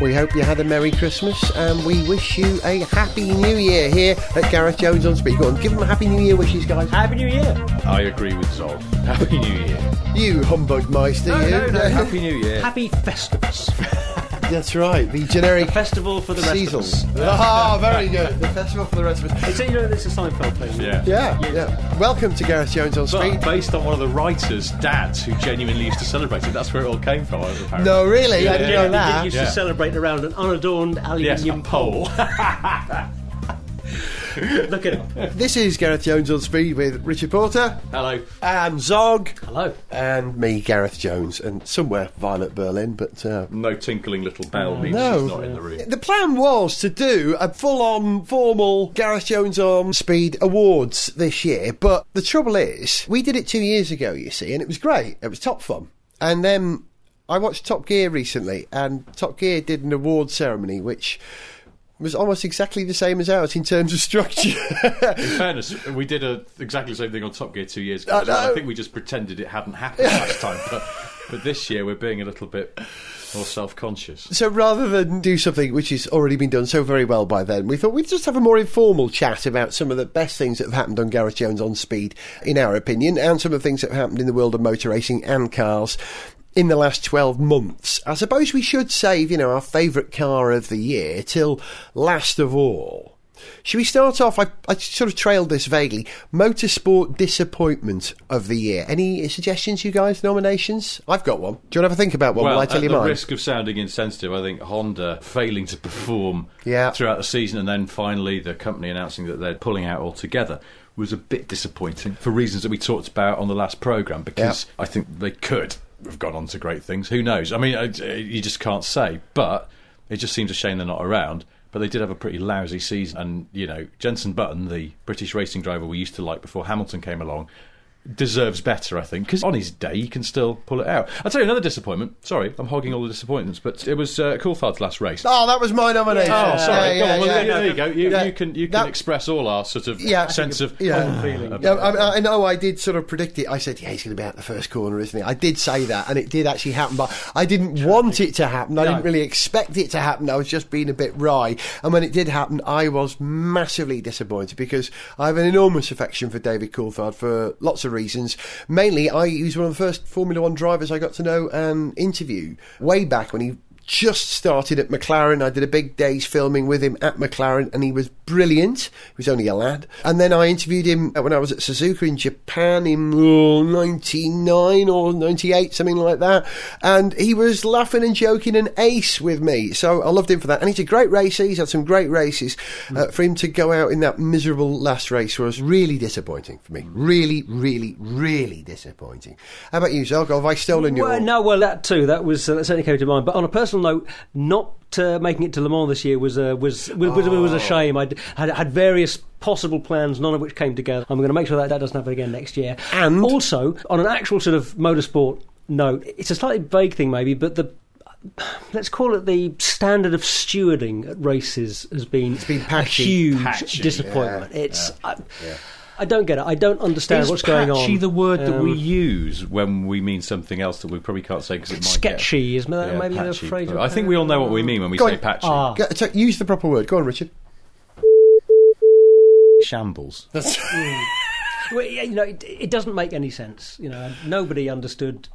We hope you had a Merry Christmas and we wish you a Happy New Year here at Gareth Jones on Speed. Go on, give them a Happy New Year wishes, guys. Happy New Year. I agree with Zog. Happy New Year. You humbug meister, no, you. Happy New Year. Happy Festivus. That's right, the generic Festival for the rest seasons. of us. Ah, very good. The festival for the rest of us. It's, you know, it's a Seinfeld thing. Yeah. Yeah, yeah. Welcome to Gareth Jones on Speed. Based on one of the writers' dads who genuinely used to celebrate it, that's where it all came from, apparently. No, really, I didn't Yeah, know you that. used to celebrate around an unadorned Yes, a aluminium pole. Look it up. This is Gareth Jones on Speed with Richard Porter Hello. and Zog Hello. and me, Gareth Jones, and somewhere Violet Berlin, but uh, No tinkling little bell means No. she's not in the room. The plan was to do a full on formal Gareth Jones on Speed Awards this year, but the trouble is, we did it two years ago, you see, and it was great. It was top fun. And then I watched Top Gear recently, and Top Gear did an award ceremony which was almost exactly the same as ours in terms of structure. In fairness, we did a, exactly the same thing on Top Gear two years ago. I well. I think we just pretended it hadn't happened last time. But, but this year, we're being a little bit more self-conscious. So rather than do something which has already been done so very well by then, we thought we'd just have a more informal chat about some of the best things that have happened on Gareth Jones on Speed, in our opinion, and some of the things that have happened in the world of motor racing and cars in the last 12 months. I suppose we should save, you know, our favourite car of the year till last of all. Should we start off? I, I sort of trailed this vaguely. Motorsport disappointment of the year. Any suggestions, you guys? Nominations? I've got one. Do you want to have a think about one well, while I tell at you the mine? risk of sounding insensitive, I think Honda failing to perform Yeah. throughout the season and then finally the company announcing that they're pulling out altogether was a bit disappointing for reasons that we talked about on the last programme because I think they could have gone on to great things. Who knows? I mean, you just can't say. But it just seems a shame they're not around. But they did have a pretty lousy season. And, you know, Jenson Button, the British racing driver we used to like before Hamilton came along, deserves better, I think, because on his day he can still pull it out. I'll tell you another disappointment. Sorry, I'm hogging all the disappointments, but it was uh, Coulthard's last race. Oh, that was my nomination. Oh, sorry. Yeah, yeah, Well, yeah. there, you go. You, Yeah. you can you can That- express all our sort of Yeah. sense of Yeah. feeling. Yeah. I, I know I did sort of predict it. I said, yeah, he's going to be out the first corner, isn't he? I did say that, and it did actually happen, but I didn't want it to happen. I No. didn't really expect it to happen. I was just being a bit wry. And when it did happen, I was massively disappointed because I have an enormous affection for David Coulthard for lots of reasons. Mainly, I he was one of the first Formula One drivers I got to know and interview way back when he just started at McLaren. I did a big day's filming with him at McLaren, and he was brilliant. He was only a lad. And then I interviewed him when I was at Suzuka in Japan in oh, 99 or 98, something like that. And he was laughing and joking an ace with me. So I loved him for that. And he's a great racer. He's had some great races. Uh, for him to go out in that miserable last race was really disappointing for me. Really, really, really disappointing. How about you, Zog? Have I stolen your... No, well, that too. That was uh, that certainly came to mind. But on a personal note, not uh, making it to Le Mans this year was uh, was was, was, was Oh. a shame. I had had various possible plans, none of which came together. I'm going to make sure that that doesn't happen again next year. And- also, on an actual sort of motorsport note, it's a slightly vague thing maybe, but the let's call it the standard of stewarding at races has been, it's been a huge Patchy, disappointment. It's I, I don't get it. I don't understand Is what's going on. Is patchy the word that we Um, use when we mean something else that we probably can't say because it might get- sketchy is that Yeah, maybe the patchy. phrase? I think we all know what we mean when we Go say on. patchy. Ah. Go- so use the proper word. Go on, Richard. Shambles. That's Well, yeah, you know, it, it doesn't make any sense. You know, nobody understood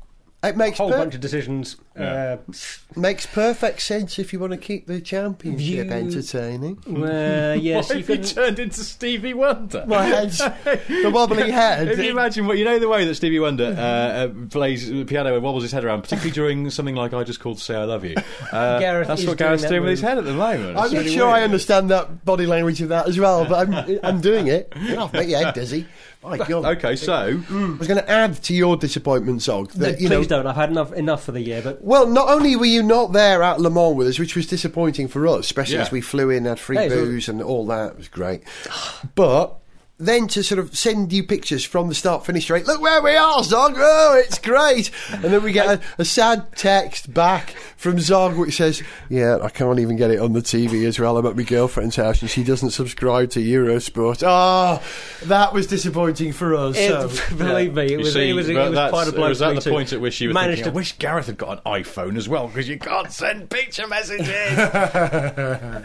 it makes a whole per- bunch of decisions. Yeah. Uh, makes perfect sense if you want to keep the championship View- entertaining. well, yes, what you if you turned into Stevie Wonder? My head's the wobbly head. If you imagine what you know, the way that Stevie Wonder uh, uh, plays the piano and wobbles his head around, particularly during something like "I Just Called to Say I Love You." Uh, Gareth that's what Gareth's doing doing with his head at the moment. I'm It's not really sure I understand that body language of that as well, but I'm I'm doing it. I'll make your head dizzy. My God. Okay, so mm. I was going to add to your disappointment, Zog. No, That, you please know, don't. I've had enough enough for the year. But Well, not only were you not there at Le Mans with us, which was disappointing for us, especially Yeah. as we flew in, had free Yeah, it was- booze and all that. It was great. But then to sort of send you pictures from the start finish straight. Look where we are, Zog. Oh, it's great. And then we get a, a sad text back from Zog which says, "Yeah, I can't even get it on the TV as well. I'm at my girlfriend's house and she doesn't subscribe to Eurosport." Ah, that was disappointing for us. It- so. believe me, it was, see, it was, it was quite a blow it was for at me the too. point at which you managed thinking, I to wish Gareth had got an iPhone as well because you can't send picture messages.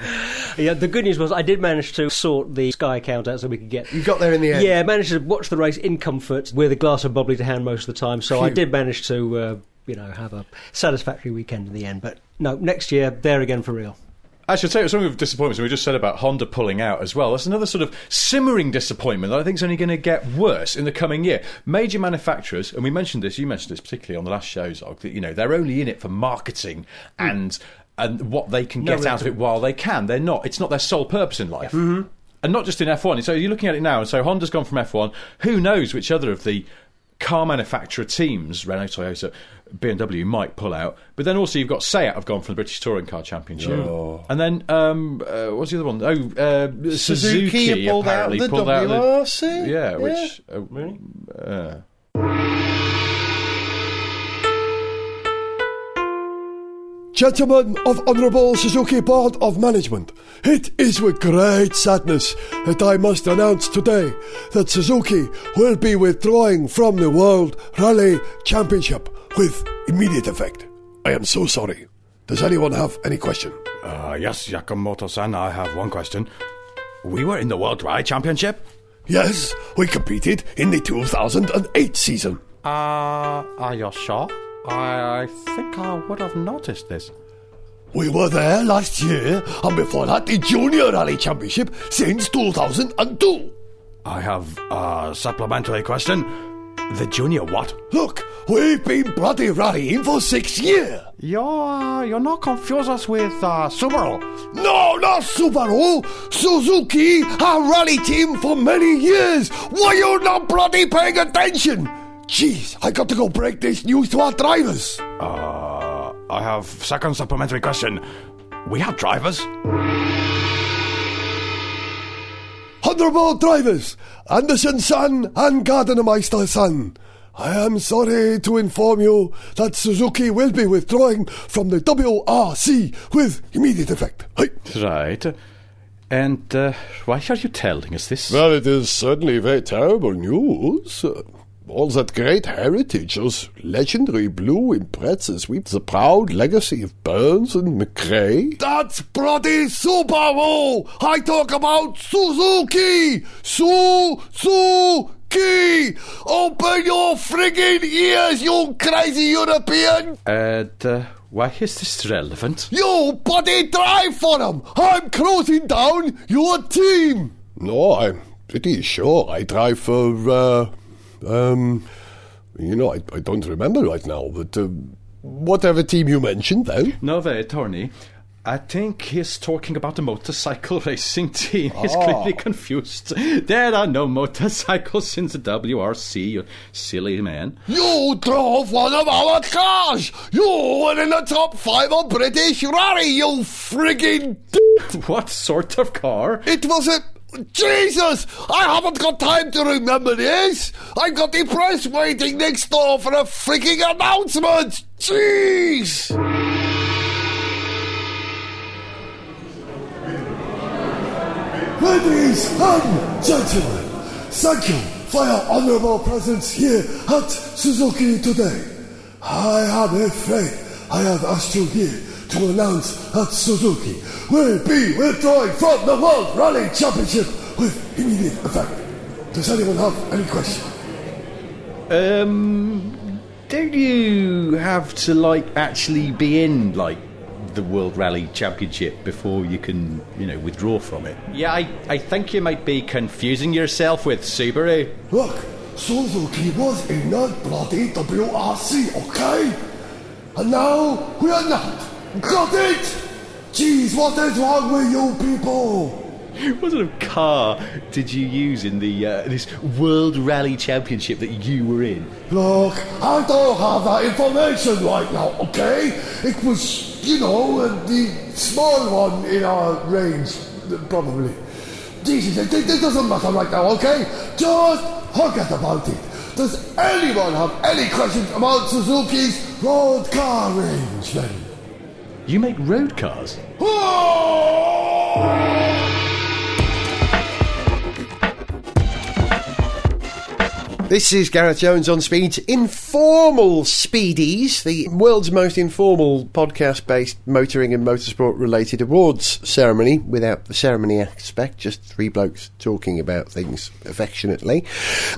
Yeah, the good news was I did manage to sort the Sky account out so we could get. You got there in the end. Yeah, managed to watch the race in comfort with a glass of bubbly to hand most of the time. So I did manage to, uh, you know, have a satisfactory weekend in the end. But no, next year there again for real. I should say something of disappointment. We just said about Honda pulling out as well. That's another sort of simmering disappointment that I think is only going to get worse in the coming year. Major manufacturers, and we mentioned this, you mentioned this particularly on the last show, Zog, that you know they're only in it for marketing and and what they can No get out of it while they can. They're not. It's not their sole purpose in life. Mm-hmm. And not just in F1. So you're looking at it now, and so Honda's gone from F1. Who knows which other of the car manufacturer teams, Renault, Toyota, BMW, might pull out. But then also you've got Seat have gone from the British Touring Car Championship. And then, um, uh, what's the other one? Oh, uh, Suzuki, Suzuki pulled out apparently the pulled out the- WRC. yeah, Yeah. which... Uh, really? Gentlemen of Honourable Suzuki Board of Management, it is with great sadness that I must announce today that Suzuki will be withdrawing from the World Rally Championship with immediate effect. I am so sorry. Does anyone have any question? uh, yes, Yakamoto-san, I have one question. We were in the World Rally Championship? Yes, we competed in the 2008 season. Uh, are you sure? I, I think I would have noticed this. We were there last year, and before that, the Junior Rally Championship since 2002. I have a supplementary question. The junior what? Look, we've been bloody rallying for six years. You're, you're not confuse us with uh, Subaru. No, not Subaru. Suzuki, a rally team for many years. Why you not bloody paying attention? Jeez, I got to go break this news to our drivers. Uh, I have second supplementary question. We have drivers. Honorable drivers, Andersson son and Gardemeister son. I am sorry to inform you that Suzuki will be withdrawing from the WRC with immediate effect. Hey. Right. And uh, why are you telling us this? Well, it is certainly very terrible news. All that great heritage, those legendary blue imprezas with the proud legacy of Burns and McRae. That's bloody Subaru! I talk about Suzuki! Suzuki! Open your friggin' ears, you crazy European! And uh, why is this relevant? You bloody drive for them! I'm closing down your team! No, I'm pretty sure I drive for, uh, um, you know, I, I don't remember right now, but uh, whatever team you mentioned then. No, the attorney. I think he's talking about a motorcycle racing team. He's clearly confused. There are no motorcycles in the WRC, you silly man. You drove one of our cars! You were in the top five of British Rally, you friggin' d- What sort of car? It was a. Jesus! I haven't got time to remember this! I've got the press waiting next door for a freaking announcement! Jeez! Ladies and gentlemen, thank you for your honorable presence here at Suzuki today. I have a faith I have asked you here to announce that Suzuki will be withdrawing from the World Rally Championship with immediate effect. Does anyone have any question? Um, don't you have to like actually be in like the World Rally Championship before you can, you know, withdraw from it? Yeah, I, I think you might be confusing yourself with Subaru. Look, Suzuki was in the bloody WRC, okay? And now we are not. Got it? Jeez, what is wrong with you people? What sort of car did you use in the uh, this World Rally Championship that you were in? Look, I don't have that information right now, okay? It was, you know, uh, the small one in our range, probably. Jesus, it, it doesn't matter right now, okay? Just forget about it. Does anyone have any questions about Suzuki's road car range then? You make road cars? This is Gareth Jones on Speed's Informal Speedies, the world's most informal podcast based motoring and motorsport related awards ceremony without the ceremony aspect, just three blokes talking about things affectionately.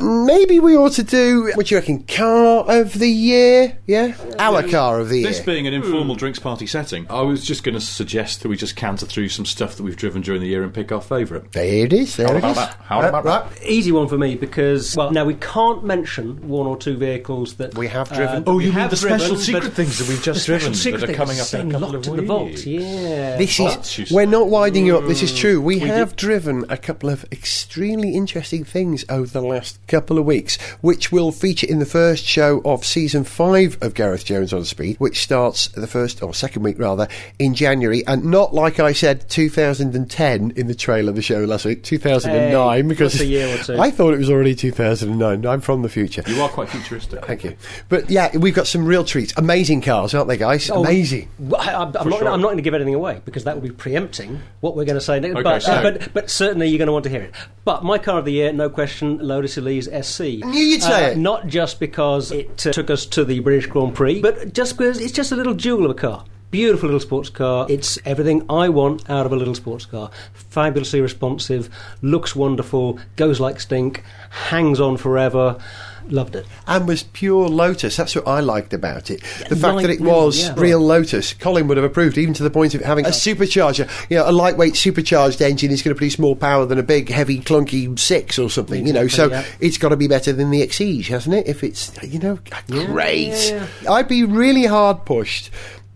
Maybe we ought to do, what do you reckon, car of the year? Yeah? Our car of the year. This being an informal drinks party setting, I was just going to suggest that we just canter through some stuff that we've driven during the year and pick our favourite. There it is. There How it about is. that? How Uh, about that? Easy one for me because well, now we can't mention one or two vehicles that We have driven. Uh, oh, that Oh, we you mean have the special secret things that we've just the driven secret that are coming up in a couple locked of in the vault. weeks. Yeah, This What? is. She's- We're not winding you up. This is mm, true. We, We have driven a couple of extremely interesting things over the last couple of weeks, which will feature in the first show of season five of Gareth Jones on Speed, which starts the first or second week rather in January, and not like I said 2010 in the trailer of the show last week, 2009, Hey, because a year or two. I thought it was already 2009. I'm from the future. You are quite futuristic. Thank you. But yeah, we've got some real treats. Amazing cars, aren't they, guys? Oh, Amazing. I, I'm, I'm not, sure. I'm not going to give anything away because that would be preempting what we're going to say next. Okay, but, so- but, but certainly you're going to want to hear it. But my car of the year, no question, Lotus Elise SC. knew you'd say Uh, it. Not just because it uh, took us to the British Grand Prix, but just because it's just a little jewel of a car. Beautiful little sports car. It's everything I want out of a little sports car. Fabulously responsive, looks wonderful, goes like stink, hangs on forever. Loved it. and was pure Lotus. That's what I liked about it. The fact light that it was yeah. real Lotus. Colin would have approved, even to the point of having a uh, supercharger. You know, a lightweight supercharged engine is going to produce more power than a big, heavy, clunky six or something. you know, so yeah. it's got to be better than the Exige, hasn't it? If it's you know, great. yeah, I'd be really hard pushed.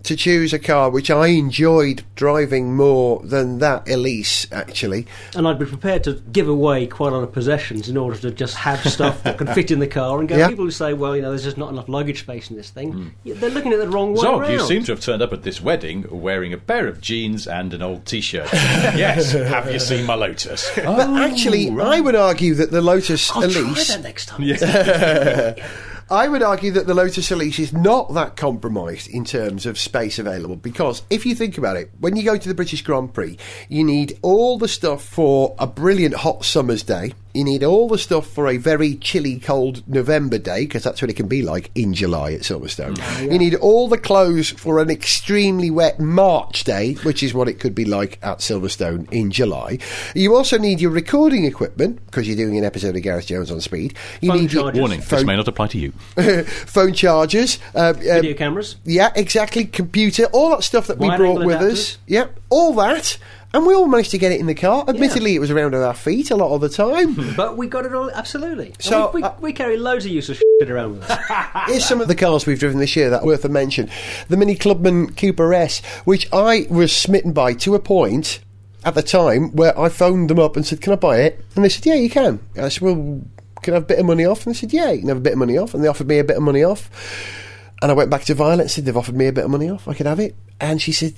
To choose a car which I enjoyed driving more than that Elise, actually. And I'd be prepared to give away quite a lot of possessions in order to just have stuff that can fit in the car and go. Yeah. People who say, well, you know, there's just not enough luggage space in this thing, hmm. yeah, they're looking at the wrong way Zog, around. you seem to have turned up at this wedding wearing a pair of jeans and an old T-shirt. yes, have you seen my Lotus? But actually, oh, I would argue that the Lotus I'll Elise. try that next time. I would argue that the Lotus Elise is not that compromised in terms of space available because if you think about it, when you go to the British Grand Prix, you need all the stuff for a brilliant hot summer's day. You need all the stuff for a very chilly, cold November day because that's what it can be like in July at Silverstone. You need all the clothes for an extremely wet March day, which is what it could be like at Silverstone in July. You also need your recording equipment because you're doing an episode of Gareth Jones on Speed. You Phone need your chargers. Warning, this phone- may not apply to you. phone chargers, uh, uh, Video cameras. yeah, exactly, computer, all that stuff that we brought with adapters. us. Yep, all that. And we all managed to get it in the car. Admittedly, it was around our feet a lot of the time. But we got it all, absolutely. And So, we, we, uh, we carry loads of useless shit around with us. Here's some of the cars we've driven this year that are worth a mention. The Mini Clubman Cooper S, which I was smitten by to a point at the time where I phoned them up and said, Can I buy it? And they said, Yeah, you can. I said, Well, can I have a bit of money off? And they said, Yeah, you can have a bit of money off. And they offered me a bit of money off. And I went back to Violet and said, They've offered me a bit of money off. I could have it. And she said,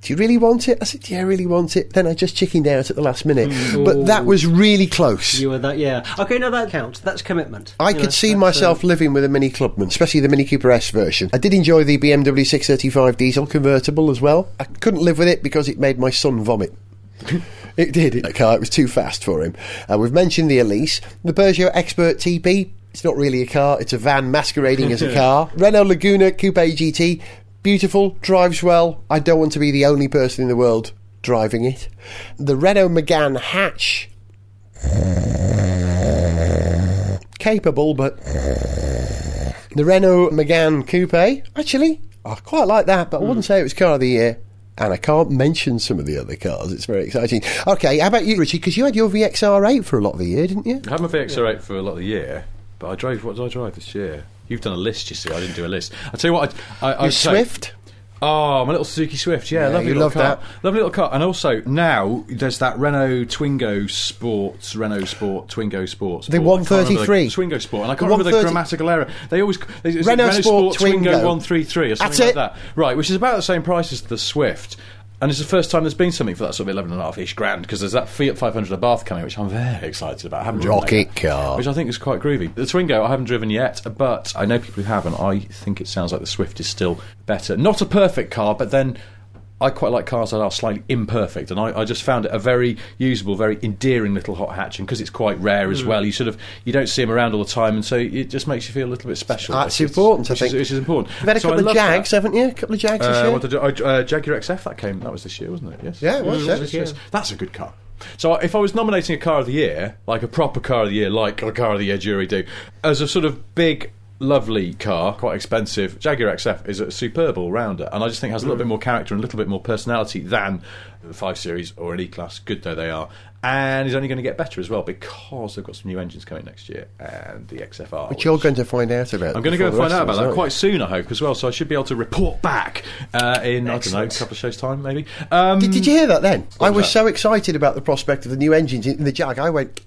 Do you really want it? I said, Yeah, I really want it. Then I just chickened out at the last minute. But that was really close. you were that, yeah. Okay, now that counts. That's commitment. I You know, could see myself uh, living with a Mini Clubman, especially the Mini Cooper S version. I did enjoy the BMW 635 diesel convertible as well. I couldn't live with it because it made my son vomit. it did. That car, it was too fast for him. Uh, we've mentioned the Elise, the Peugeot Expert TP. It's not really a car; it's a van masquerading as a car. Renault Laguna Coupe GT, beautiful, drives well. I don't want to be the only person in the world driving it. The Renault Megane Hatch capable, but the Renault Megane Coupe, actually, I quite like that, but I wouldn't hmm. say it was car of the year. And I can't mention some of the other cars. It's very exciting. Okay, how about you, Richie? Because you had your VXR8 for a lot of the year, didn't you? I had my VXR8 for a lot of the year, but I drove. What did I drive this year? You've done a list, you see. I didn't do a list. I tell you what, I, I, Swift? Oh, my little Suzuki Swift. Yeah, Yeah, lovely you little love car. that. Lovely little car. And also now there's that Renault Twingo Sports, Renault Sport, Twingo Sports. The Sport. I 133. the- Twingo Sport, and I can't remember the 130 grammatical error. They always it Renault Sport Twingo. One Three Three or something That's like it. that. Right, which is about the same price as the Swift. And it's the first time there's been something for that sort of 11 and a half ish grand because there's that Fiat 500 Abarth coming, which I'm very excited about. I haven't driven Rocket yet, car. Which I think is quite groovy. The Twingo I haven't driven yet, but I know people who have, and I think it sounds like the Swift is still better. Not a perfect car, but then I quite like cars that are slightly imperfect, and I, I just found it a very usable, very endearing little hot hatch, and because it's quite rare as well, you sort of you don't see them around all the time, and so it just makes you feel a little bit special. That's which is- important, I which is- think. which is important. You've had a So I couple of love that. Jags, haven't you? A couple of Jags this Uh, year? what did I, uh, Jaguar XF that came that was this year, wasn't it? Yes. Yeah, it was, yeah. Yes, yes. That's a good car. So if I was nominating a car of the year, like a proper car of the year, like a car of the year jury do, as a sort of big. Lovely car, quite expensive. Jaguar XF is a superb all rounder, and I just think has a little bit more character and a little bit more personality than the 5 Series or an E Class, good though they are. And is only going to get better as well because they've got some new engines coming next year and the XFR. Which you're going to find out about. I'm going to go and find out about that quite soon, I hope, as well. So I should be able to report back uh, in, I don't know, a couple of shows' time, maybe. Um, Did, did you hear that then? I was was so excited about the prospect of the new engines in the Jag. I went.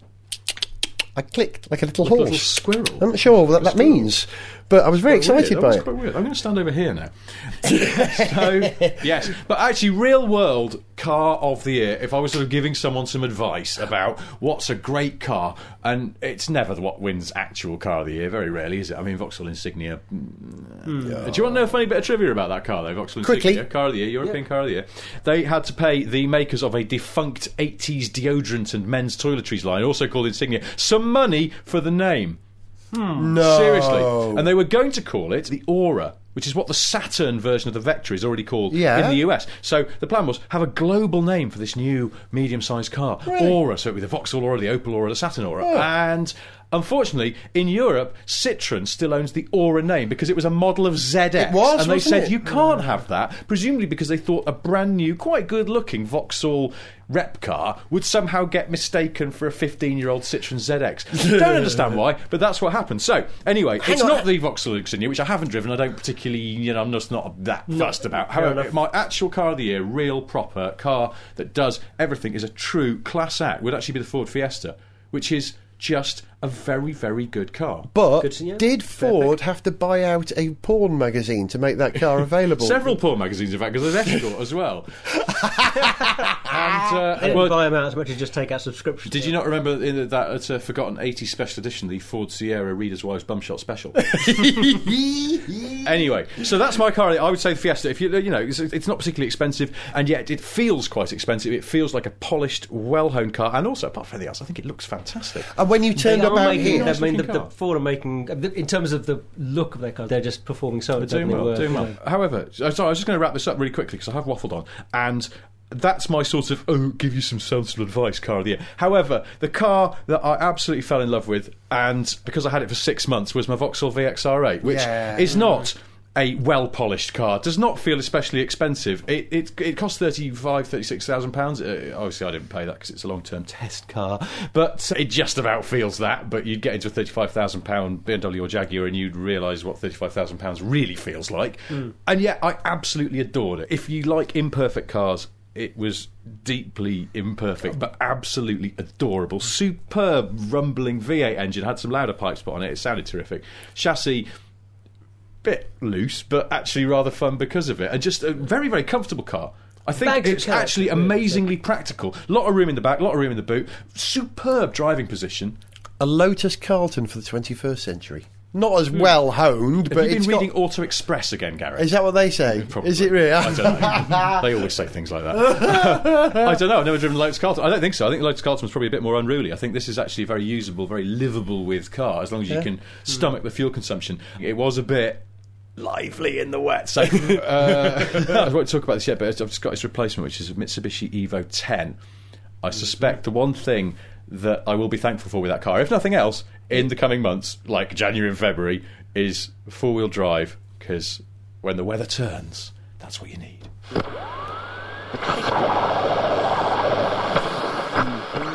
I clicked like a little Like a little squirrel. I'm not sure what that, that means, but I was very excited by it. quite weird. I'm going to stand over here now. so, yes, but actually, real world car of the year. If I was sort of giving someone some advice about what's a great car, and it's never what wins actual car of the year. Very rarely, is it? I mean, Vauxhall Insignia. mm, Do you want to know a funny bit of trivia about that car, though? Vauxhall Quickly. Insignia, car of the year, European car of the year. They had to pay the makers of a defunct 80s deodorant and men's toiletries line, also called Insignia, some money for the name. Hmm. No, Seriously. And they were going to call it the Aura, which is what the Saturn version of the Vectra is already called Yeah. in the US. So the plan was have a global name for this new medium-sized car, Aura. So it would be the Vauxhall Aura, the Opel Aura, the Saturn Aura, oh. and. Unfortunately, in Europe, Citroen still owns the Aura name because it was a model of ZX. It was, and they said it? you can't have that, presumably because they thought a brand new, quite good-looking Vauxhall rep car would somehow get mistaken for a 15-year-old Citroen ZX. Don't understand why, but that's what happened. So, anyway, it's on. not the Vauxhall Insignia, which I haven't driven. I don't particularly, you know, I'm just not that fussed about. However, my actual car of the year, real proper car that does everything, is a true class act. Would actually be the Ford Fiesta, which is just a very, very good car. But Good to did Fair Ford have to buy out a porn magazine to make that car available? Several porn magazines, in fact, because there's Escort as well. and, uh, They didn't well, buy them out as much as just take out subscriptions. Did you not remember in that uh, forgotten 80s special edition, the Ford Sierra Reader's Wives Bumshot Special? anyway, so that's my car. I would say the Fiesta. If you you know, it's, it's not particularly expensive, and yet it feels quite expensive. It feels like a polished, well-honed car, and also apart from anything else, I think it looks fantastic. and when you They turned are up out making, here, I mean, the, Nice-looking the car. Ford are making, in terms of the look of their car, they're just performing so Doing well, were, doing well. know. However, sorry, I was just going to wrap this up really quickly because I have waffled on, and that's my sort of oh, give you some sensible advice car of the year. However, the car that I absolutely fell in love with, and because I had it for six months, was my Vauxhall VXR8, which Yeah. is not. A well polished car does not feel especially expensive. It it, it costs thirty five, thirty six thousand pounds. Uh, obviously, I didn't pay that because it's a long term test car, but it just about feels that. But you'd get into a thirty five thousand pound BMW or Jaguar, and you'd realise what thirty five thousand pounds really feels like. And yet, I absolutely adored it. If you like imperfect cars, it was deeply imperfect, but absolutely adorable. Superb rumbling V8 engine. Had some louder pipes put on it. It sounded terrific. Chassis bit loose, but actually rather fun because of it, and just a very very comfortable car. I think Bags it's actually amazingly practical. A lot of room in the back, a lot of room in the boot. Superb driving position. a Lotus Carlton for the 21st century. Not as hmm. well honed, Have but you been it's got- reading Auto Express again, Gary? Is that what they say? Probably. Is it really? I don't know. they always say things like that. I don't know. I've never driven a Lotus Carlton. I don't think so. I think the Lotus Carlton was probably a bit more unruly. I think this is actually a very usable, very livable with car, as long as you can stomach the fuel consumption. It was a bit lively in the wet. So uh, I won't talk about this yet, but I've just got its replacement, which is a Mitsubishi Evo 10. I suspect the one thing that I will be thankful for with that car, if nothing else, in the coming months, like January and February, is four wheel drive, because when the weather turns, that's what you need.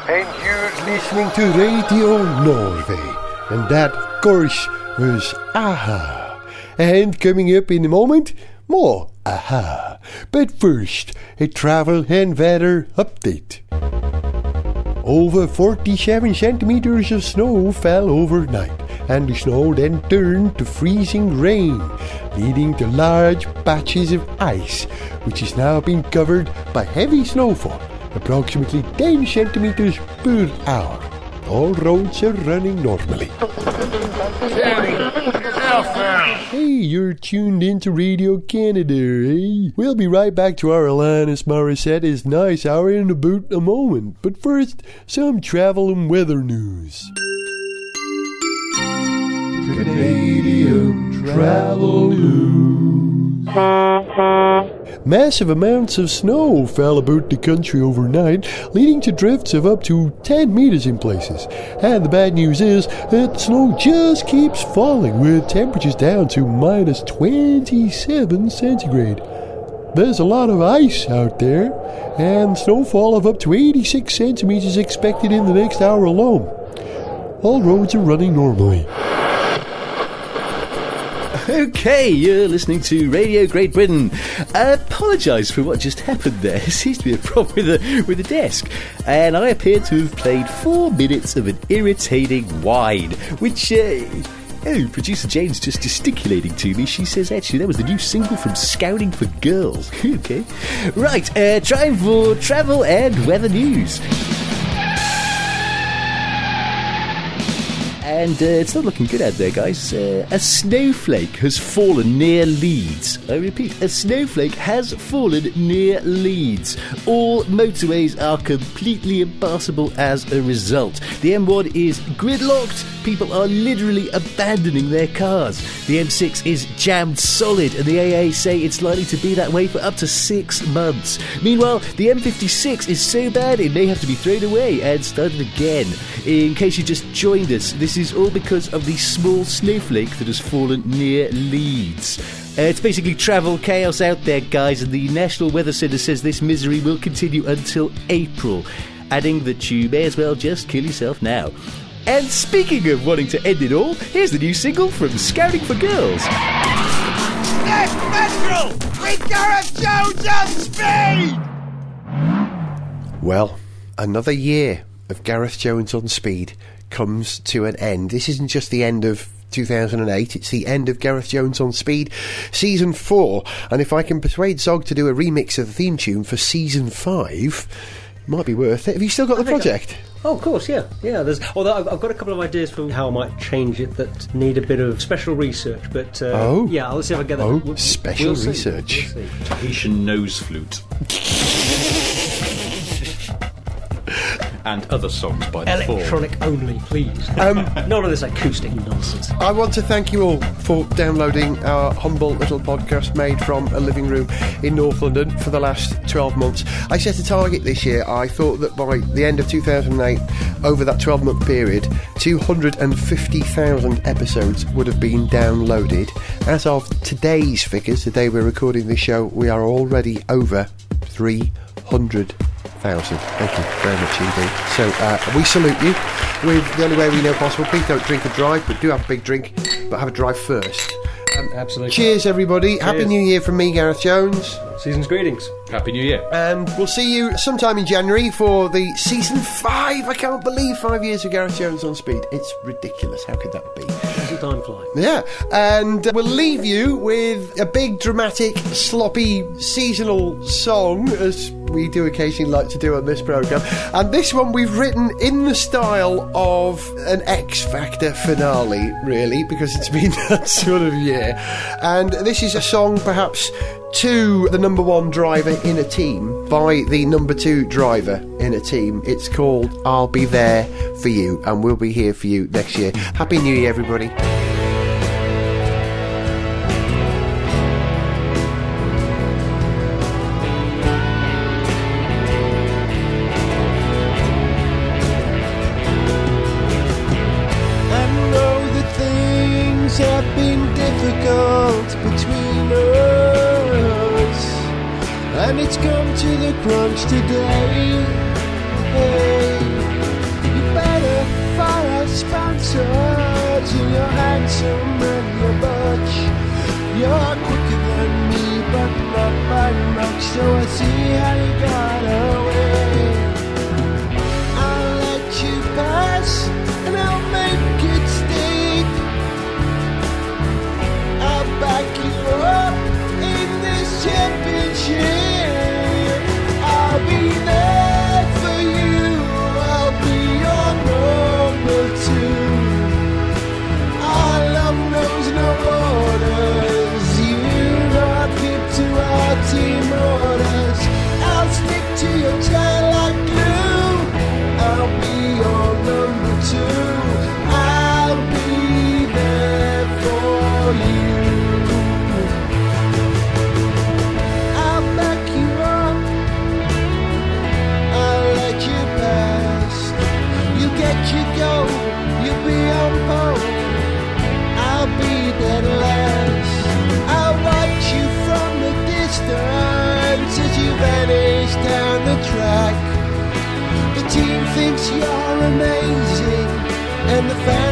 And you're listening to Radio Norway. And that, of course, was Aha. And coming up in a moment, more Aha. But first, a travel and weather update. Over 47 centimeters of snow fell overnight, and the snow then turned to freezing rain, leading to large patches of ice, which is now being covered by heavy snowfall, approximately 10 centimeters per hour. All roads are running normally. Hey, you're tuned into Radio Canada, eh? We'll be right back to our Alanis Morissette's Nice Hour in about a moment. But first, some travel and weather news. Canadian Travel News. Massive amounts of snow fell about the country overnight, leading to drifts of up to 10 meters in places. And the bad news is that snow just keeps falling, with temperatures down to minus 27 centigrade. There's a lot of ice out there, and snowfall of up to 86 centimeters expected in the next hour alone. All roads are running normally. Okay, you're listening to Radio Great Britain. I apologise for what just happened there. There seems to be a problem with the, with the desk. And I appear to have played four minutes of an irritating whine, which. Uh, Oh, producer Jane's just gesticulating to me. She says, actually, that was the new single from Scouting for Girls. okay. Right, uh, time for travel and weather news. And uh, it's not looking good out there, guys. Uh, a snowflake has fallen near Leeds. I repeat, a snowflake has fallen near Leeds. All motorways are completely impassable as a result. The M1 is gridlocked. People are literally abandoning their cars. The M6 is jammed solid, and the AA say it's likely to be that way for up to six months. Meanwhile, the M56 is so bad it may have to be thrown away and started again. In case you just joined us, this is all because of the small snowflake that has fallen near Leeds. Uh, it's basically travel chaos out there, guys, and the National Weather Centre says this misery will continue until April, adding that you may as well just kill yourself now. And speaking of wanting to end it all, here's the new single from Scouting for Girls. Next Metro with Gareth Jones on speed! Well, another year of Gareth Jones on speed comes to an end. This isn't just the end of 2008, it's the end of Gareth Jones on Speed, season 4. And if I can persuade Zog to do a remix of the theme tune for season 5, it might be worth it. Have you still got the project? Oh, of course, yeah, yeah. There's although I've, I've got a couple of ideas for how I might change it that need a bit of special research, but uh, Oh. yeah, I'll see if I get that. Oh, We'll- special we'll see. research. We'll see. Tahitian nose flute. And other songs by the Fall. Electronic only, please. Um, None of this acoustic nonsense. I want to thank you all for downloading our humble little podcast made from a living room in North London for the last 12 months. I set a target this year. I thought that by the end of 2008, over that 12 month period, 250,000 episodes would have been downloaded. As of today's figures, the day we're recording this show, we are already over 300,000. Thank you very much indeed. So uh, we salute you with the only way we know possible. Please don't drink and drive, but do have a big drink, but have a drive first. Absolutely. Cheers, everybody. Happy New Year from me, Gareth Jones. Season's greetings. Happy New Year. And we'll see you sometime in January for the season five. I can't believe five years of Gareth Jones on speed. It's ridiculous. How could that be? Doesn't time fly? Yeah, and uh, we'll leave you with a big, dramatic, sloppy, seasonal song, as we do occasionally like to do on this programme. And this one we've written in the style of an X Factor finale, really, because it's been that sort of year. And this is a song, perhaps, to the number one driver in a team by the number two driver in a team. It's called I'll Be There for You, and we'll be here for you next year. Happy New Year, everybody. and the family.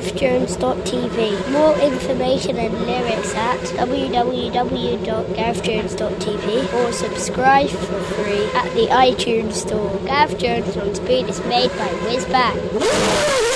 garethjones.tv. More information and lyrics at www.garethjones.tv or subscribe for free at the iTunes Store. Gareth Jones on Speed is made by Wizbang.